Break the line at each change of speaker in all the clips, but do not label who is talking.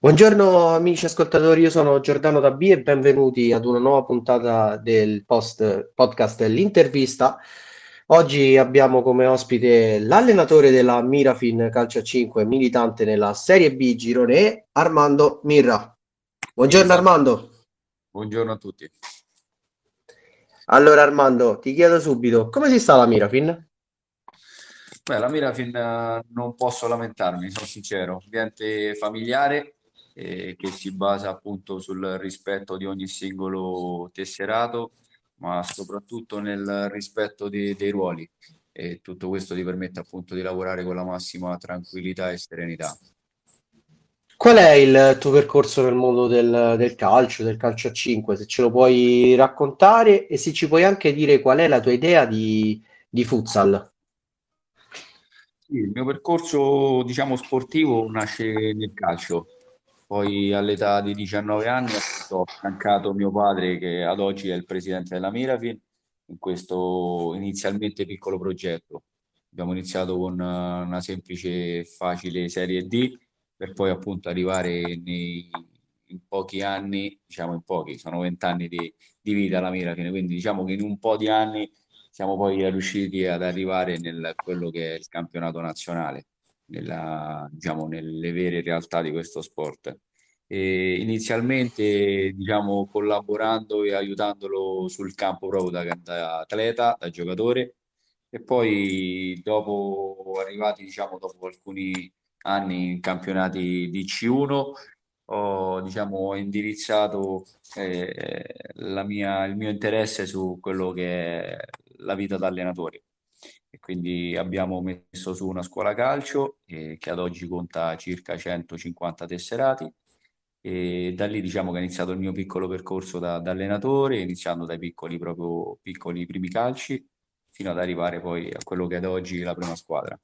Buongiorno amici ascoltatori, io sono Giordano Dabbi e benvenuti ad una nuova puntata del post podcast L'intervista. Oggi abbiamo come ospite l'allenatore della Mirafin Calcio 5, militante nella Serie B Girone E, Armando Mirra. Buongiorno. Armando.
Buongiorno a tutti.
Allora Armando, ti chiedo subito, come si sta la Mirafin?
Beh, la Mirafin uh, non posso lamentarmi, sono sincero, ambiente familiare eh, che si basa appunto sul rispetto di ogni singolo tesserato, ma soprattutto nel rispetto di, dei ruoli. E tutto questo ti permette appunto di lavorare con la massima tranquillità e serenità.
Qual è il tuo percorso nel mondo del, del, calcio, del calcio a 5? Se ce lo puoi raccontare e se ci puoi anche dire qual è la tua idea di, di futsal.
Sì, il mio percorso, diciamo, sportivo nasce nel calcio. Poi all'età di 19 anni ho affiancato mio padre, che ad oggi è il presidente della Mirafin, in questo inizialmente piccolo progetto. Abbiamo iniziato con una semplice, facile serie D, per poi appunto arrivare nei, in pochi anni, diciamo in pochi, sono vent'anni di, di vita la Mirafin, quindi diciamo che in un po' di anni siamo poi riusciti ad arrivare nel quello che è il campionato nazionale nella, diciamo, nelle vere realtà di questo sport. E inizialmente, diciamo, collaborando e aiutandolo sul campo proprio da, da atleta, da giocatore, e poi dopo arrivati, diciamo, dopo alcuni anni in campionati di C1, ho, diciamo, indirizzato eh, mia, il mio interesse su quello che è la vita da allenatore e quindi abbiamo messo su una scuola calcio eh, che ad oggi conta circa 150 tesserati e da lì diciamo che è iniziato il mio piccolo percorso da, da allenatore, iniziando dai piccoli, proprio piccoli primi calci, fino ad arrivare poi a quello che è ad oggi la prima squadra.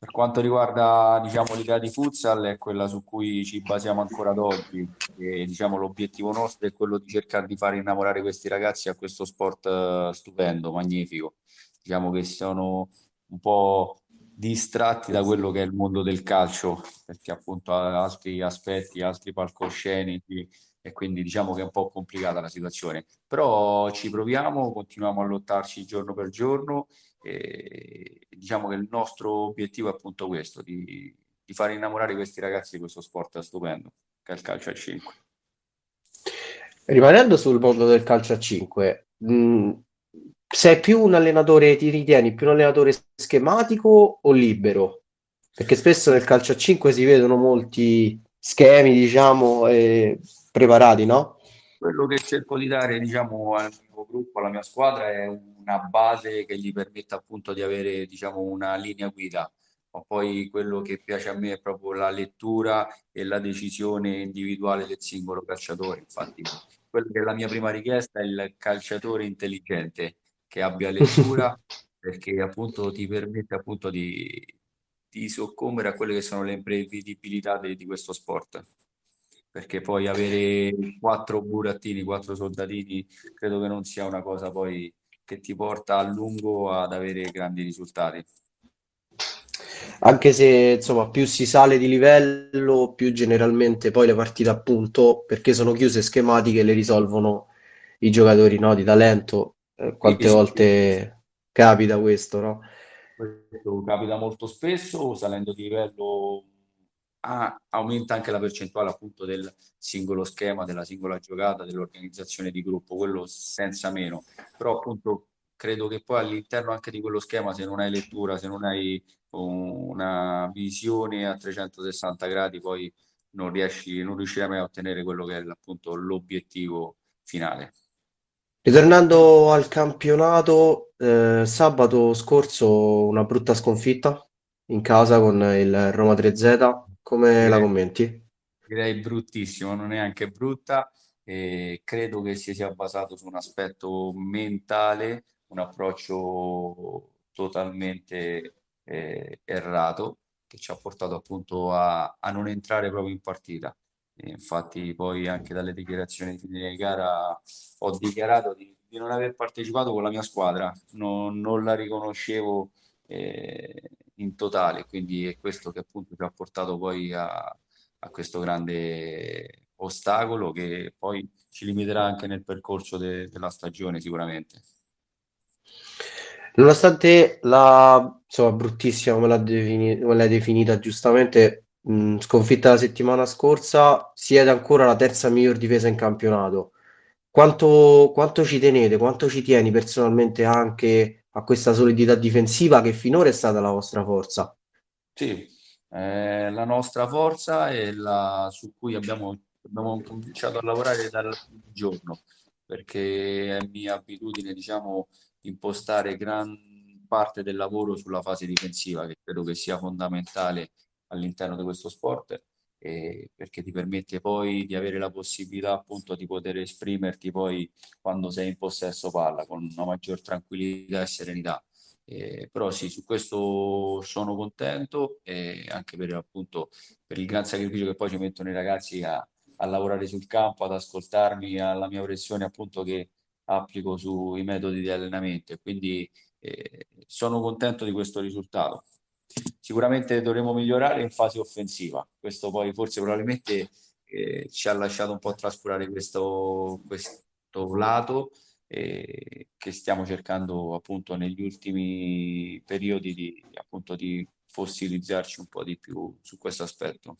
Per quanto riguarda diciamo, l'idea di futsal, è quella su cui ci basiamo ancora ad oggi. E, diciamo, l'obiettivo nostro è quello di cercare di far innamorare questi ragazzi a questo sport uh, stupendo, magnifico. Diciamo che sono un po' distratti da quello che è il mondo del calcio, perché appunto ha altri aspetti, altri palcoscenici e quindi diciamo che è un po' complicata la situazione. Però ci proviamo, continuiamo a lottarci giorno per giorno e diciamo che il nostro obiettivo è appunto questo, di, di far innamorare questi ragazzi di questo sport stupendo, che è il calcio a 5.
Rimanendo sul mondo del calcio a 5, mh, sei più un allenatore, ti ritieni più un allenatore schematico o libero? Perché spesso nel calcio a 5 si vedono molti schemi, diciamo, eh, preparati, no?
Quello che cerco di dare, diciamo, al mio gruppo, alla mia squadra è una base che gli permetta appunto di avere, diciamo, una linea guida. Ma poi quello che piace a me è proprio la lettura e la decisione individuale del singolo calciatore. Infatti, quella che è la mia prima richiesta è il calciatore intelligente che abbia lettura perché appunto ti permette appunto di, di soccombere a quelle che sono le imprevedibilità di, di questo sport perché poi avere quattro burattini, quattro soldatini, credo che non sia una cosa poi che ti porta a lungo ad avere grandi risultati.
Anche se insomma più si sale di livello, più generalmente poi le partite appunto, perché sono chiuse schematiche, le risolvono i giocatori no, di talento eh, quante volte capita questo, no?
Questo capita molto spesso, salendo di livello ah, aumenta anche la percentuale appunto del singolo schema, della singola giocata, dell'organizzazione di gruppo, quello senza meno. Però appunto credo che poi all'interno anche di quello schema, se non hai lettura, se non hai una visione a 360 gradi, poi non riesci, non riuscirai mai a ottenere quello che è appunto l'obiettivo finale.
Ritornando al campionato, eh, sabato scorso una brutta sconfitta in casa con il Roma 3Z, come direi, la commenti?
Direi bruttissimo, non è anche brutta, e credo che si sia basato su un aspetto mentale, un approccio totalmente eh, errato che ci ha portato appunto a, a non entrare proprio in partita. E infatti poi anche dalle dichiarazioni di fine gara ho dichiarato di, di, non aver partecipato con la mia squadra, non, non la riconoscevo eh, in totale, quindi è questo che appunto ci ha portato poi a, a questo grande ostacolo che poi ci limiterà anche nel percorso de- della stagione sicuramente.
Nonostante la insomma, bruttissima, come l'ha, defini- l'hai definita giustamente, mh, sconfitta la settimana scorsa, siete ancora la terza miglior difesa in campionato. Quanto, quanto ci tenete, quanto ci tieni personalmente anche a questa solidità difensiva che finora è stata la vostra forza?
Sì, eh, la nostra forza è la su cui abbiamo, abbiamo cominciato a lavorare dal giorno, perché è mia abitudine, diciamo, impostare gran parte del lavoro sulla fase difensiva, che credo che sia fondamentale all'interno di questo sport, eh, perché ti permette poi di avere la possibilità appunto di poter esprimerti poi quando sei in possesso palla con una maggior tranquillità e serenità. Eh, però sì, su questo sono contento e anche per, appunto, per il gran sacrificio che poi ci mettono i ragazzi a, a lavorare sul campo, ad ascoltarmi, alla mia pressione appunto che applico sui metodi di allenamento e quindi eh, sono contento di questo risultato. Sicuramente dovremo migliorare in fase offensiva, questo poi forse probabilmente eh, ci ha lasciato un po' trascurare questo, questo lato eh, che stiamo cercando appunto negli ultimi periodi di, appunto, di fossilizzarci un po' di più su questo aspetto.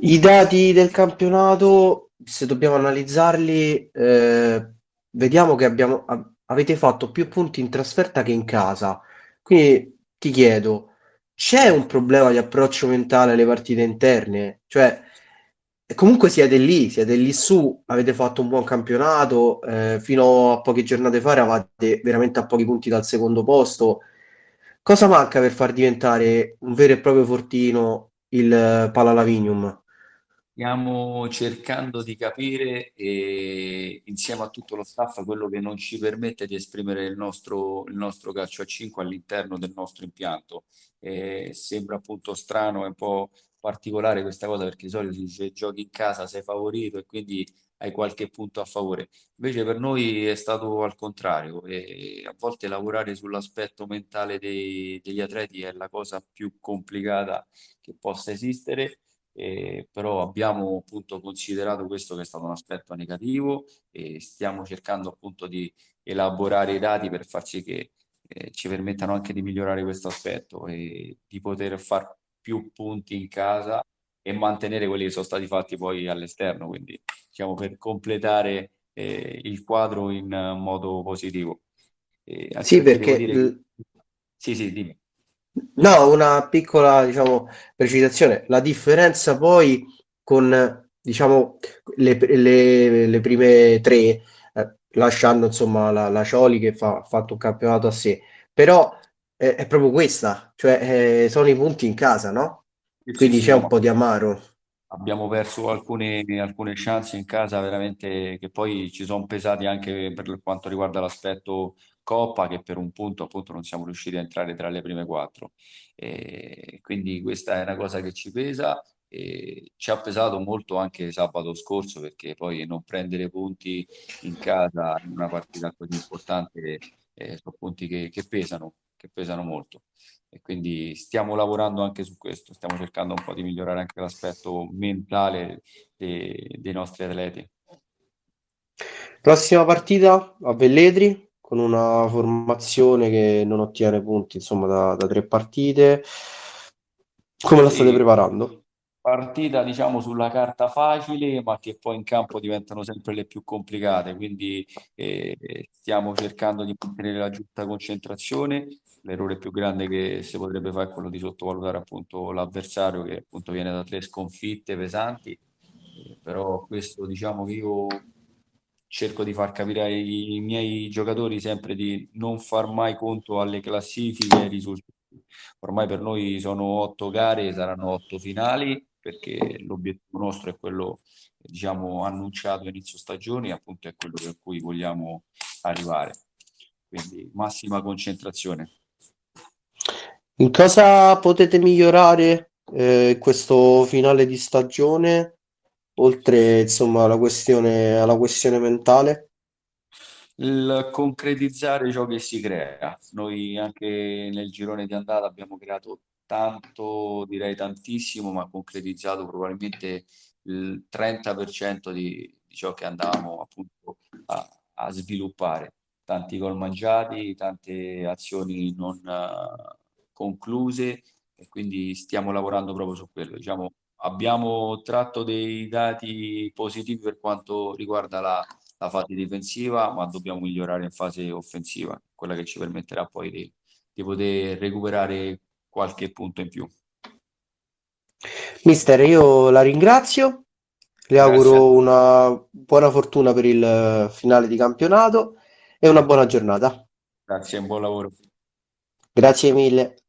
I dati del campionato, se dobbiamo analizzarli, eh, vediamo che abbiamo, avete fatto più punti in trasferta che in casa. Quindi ti chiedo, c'è un problema di approccio mentale alle partite interne? Cioè, comunque siete lì, siete lì su, avete fatto un buon campionato, eh, fino a poche giornate fa eravate veramente a pochi punti dal secondo posto. Cosa manca per far diventare un vero e proprio fortino il Palalavinium?
Stiamo cercando di capire eh, insieme a tutto lo staff quello che non ci permette di esprimere il nostro, il nostro calcio a 5 all'interno del nostro impianto. Eh, sembra appunto strano e un po' particolare questa cosa perché di solito si dice giochi in casa, sei favorito e quindi hai qualche punto a favore. Invece per noi è stato al contrario e a volte lavorare sull'aspetto mentale dei, degli atleti è la cosa più complicata che possa esistere eh, però abbiamo appunto considerato questo che è stato un aspetto negativo e stiamo cercando appunto di elaborare i dati per far sì che eh, ci permettano anche di migliorare questo aspetto e di poter fare più punti in casa e mantenere quelli che sono stati fatti poi all'esterno, quindi diciamo per completare eh, il quadro in modo positivo.
sì, perché... Dire... L...
Sì, sì, dimmi.
No, una piccola, diciamo, precisazione. La differenza poi con, diciamo, le, le, le prime tre, eh, lasciando insomma la, la Cioli che fa, ha fatto un campionato a sé, però eh, è proprio questa, cioè eh, sono i punti in casa, no? Quindi sì, c'è un po' di amaro.
Abbiamo perso alcune, alcune chance in casa veramente che poi ci sono pesati anche per quanto riguarda l'aspetto Coppa che per un punto appunto non siamo riusciti a entrare tra le prime quattro. E quindi questa è una cosa che ci pesa e ci ha pesato molto anche sabato scorso perché poi non prendere punti in casa in una partita così importante eh, sono punti che, che, pesano, che pesano molto. E quindi stiamo lavorando anche su questo, stiamo cercando un po' di migliorare anche l'aspetto mentale dei, dei nostri atleti.
Prossima partita a Velletri, con una formazione che non ottiene punti insomma da, da tre partite. Come la state preparando?
Partita diciamo sulla carta facile, ma che poi in campo diventano sempre le più complicate. Quindi eh, stiamo cercando di mantenere la giusta concentrazione. L'errore più grande che si potrebbe fare è quello di sottovalutare appunto l'avversario che appunto viene da tre sconfitte pesanti. Eh, però questo diciamo che io cerco di far capire ai miei giocatori sempre di non far mai conto alle classifiche e ai risultati. Ormai per noi sono otto gare, saranno otto finali, perché l'obiettivo nostro è quello, diciamo, annunciato inizio stagione, appunto è quello per cui vogliamo arrivare. Quindi massima concentrazione.
In cosa potete migliorare eh, questo finale di stagione? Oltre insomma alla questione, alla questione mentale?
il concretizzare ciò che si crea. Noi anche nel girone di andata abbiamo creato tanto, direi tantissimo, ma concretizzato probabilmente il 30% di, di ciò che andavamo appunto a, a sviluppare. Tanti gol mangiati, tante azioni non uh, concluse e quindi stiamo lavorando proprio su quello. Diciamo, abbiamo tratto dei dati positivi per quanto riguarda la, la fase difensiva, ma dobbiamo migliorare in fase offensiva, quella che ci permetterà poi di, di poter recuperare qualche punto in più.
Mister, io la ringrazio, le Grazie. auguro una buona fortuna per il finale di campionato e una buona giornata.
Grazie, un buon lavoro.
Grazie mille.